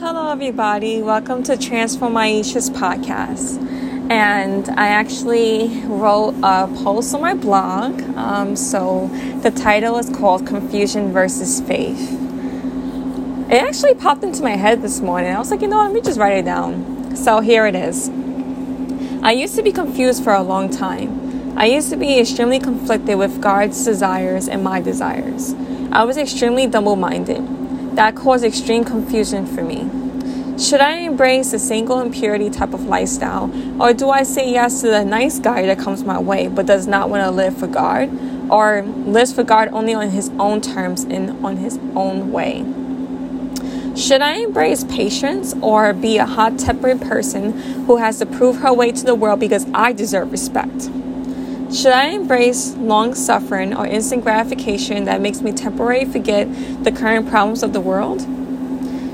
Hello, everybody. Welcome to Transform Aisha's podcast. And I actually wrote a post on my blog. Um, so the title is called Confusion versus Faith. It actually popped into my head this morning. I was like, you know what, let me just write it down. So here it is. I used to be confused for a long time. I used to be extremely conflicted with God's desires and my desires. I was extremely double minded that caused extreme confusion for me. Should I embrace the single impurity type of lifestyle, or do I say yes to the nice guy that comes my way but does not want to live for God, or lives for God only on his own terms and on his own way? Should I embrace patience or be a hot tempered person who has to prove her way to the world because I deserve respect? Should I embrace long suffering or instant gratification that makes me temporarily forget the current problems of the world?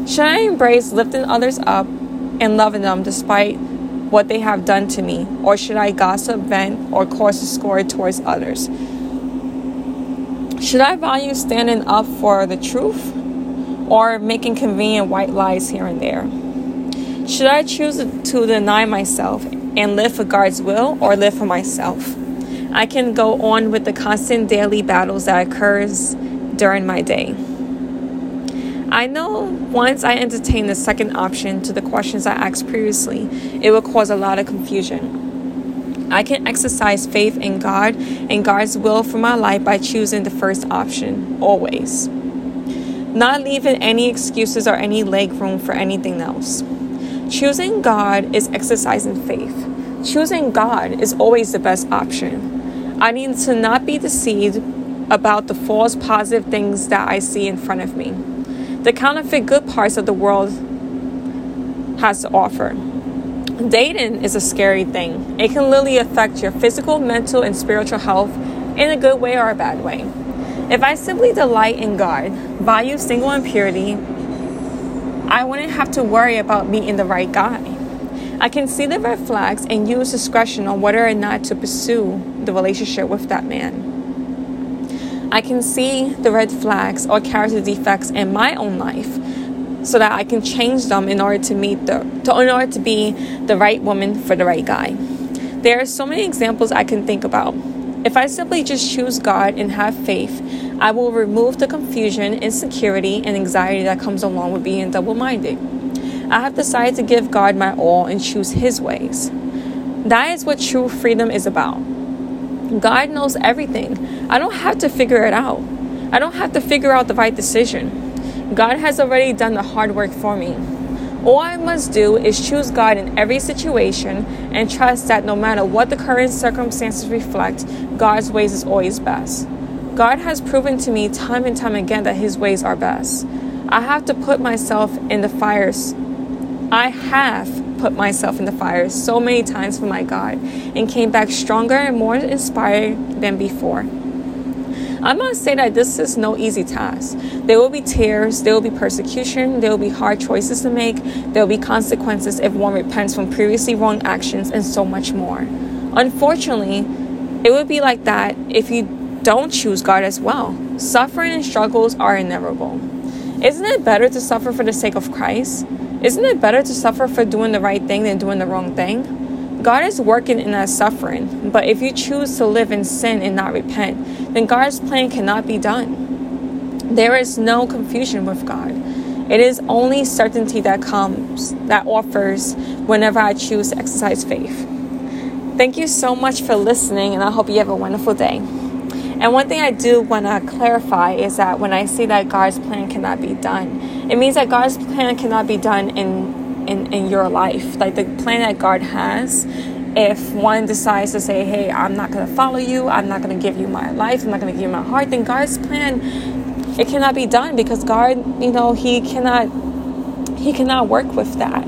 Should I embrace lifting others up and loving them despite what they have done to me? Or should I gossip, vent, or cause discord towards others? Should I value standing up for the truth or making convenient white lies here and there? Should I choose to deny myself and live for God's will or live for myself? I can go on with the constant daily battles that occurs during my day. I know once I entertain the second option to the questions I asked previously, it will cause a lot of confusion. I can exercise faith in God and God's will for my life by choosing the first option, always. Not leaving any excuses or any leg room for anything else. Choosing God is exercising faith. Choosing God is always the best option. I need to not be deceived about the false positive things that I see in front of me. The counterfeit good parts of the world has to offer. Dating is a scary thing. It can literally affect your physical, mental, and spiritual health in a good way or a bad way. If I simply delight in God, value single and purity, I wouldn't have to worry about meeting the right guy. I can see the red flags and use discretion on whether or not to pursue the relationship with that man. I can see the red flags or character defects in my own life so that I can change them in order to meet the to, in order to be the right woman for the right guy. There are so many examples I can think about. If I simply just choose God and have faith, I will remove the confusion, insecurity, and anxiety that comes along with being double minded. I have decided to give God my all and choose His ways. That is what true freedom is about. God knows everything. I don't have to figure it out. I don't have to figure out the right decision. God has already done the hard work for me. All I must do is choose God in every situation and trust that no matter what the current circumstances reflect, God's ways is always best. God has proven to me time and time again that His ways are best. I have to put myself in the fires I have put myself in the fire so many times for my God and came back stronger and more inspired than before. I must say that this is no easy task. There will be tears, there will be persecution, there will be hard choices to make, there will be consequences if one repents from previously wrong actions, and so much more. Unfortunately, it would be like that if you don't choose God as well. Suffering and struggles are inevitable. Isn't it better to suffer for the sake of Christ? Isn't it better to suffer for doing the right thing than doing the wrong thing? God is working in that suffering, but if you choose to live in sin and not repent, then God's plan cannot be done. There is no confusion with God. It is only certainty that comes, that offers whenever I choose to exercise faith. Thank you so much for listening, and I hope you have a wonderful day. And one thing I do want to clarify is that when I say that God's plan cannot be done, it means that God's plan cannot be done in, in, in your life. Like the plan that God has, if one decides to say, hey, I'm not going to follow you, I'm not going to give you my life, I'm not going to give you my heart, then God's plan, it cannot be done because God, you know, He cannot, He cannot work with that.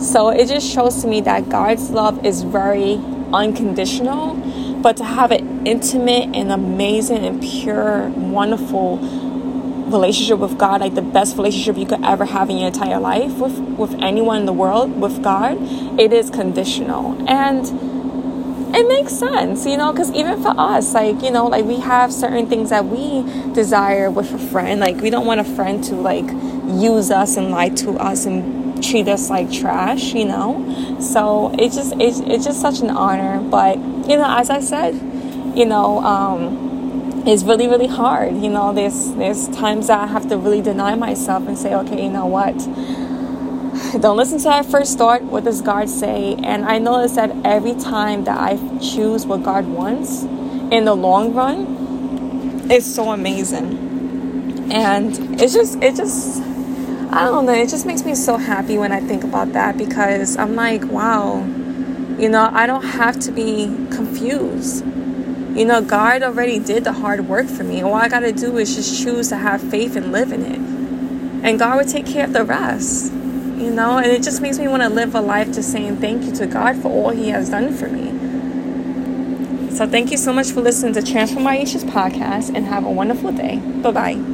So it just shows to me that God's love is very unconditional but to have an intimate and amazing and pure, wonderful relationship with God, like the best relationship you could ever have in your entire life with, with anyone in the world, with God, it is conditional. And it makes sense, you know, because even for us, like, you know, like we have certain things that we desire with a friend. Like, we don't want a friend to, like, use us and lie to us and treat us like trash, you know. So it's just it's, it's just such an honor. But you know, as I said, you know, um, it's really really hard. You know, there's there's times that I have to really deny myself and say, okay, you know what. Don't listen to that first thought. What does God say? And I notice that every time that I choose what God wants, in the long run, it's so amazing. And it's just, it just, I don't know, it just makes me so happy when I think about that because I'm like, wow, you know, I don't have to be confused. You know, God already did the hard work for me. And All I got to do is just choose to have faith and live in it. And God would take care of the rest. You know, and it just makes me want to live a life just saying thank you to God for all He has done for me. So, thank you so much for listening to Transform My Aisha's podcast and have a wonderful day. Bye bye.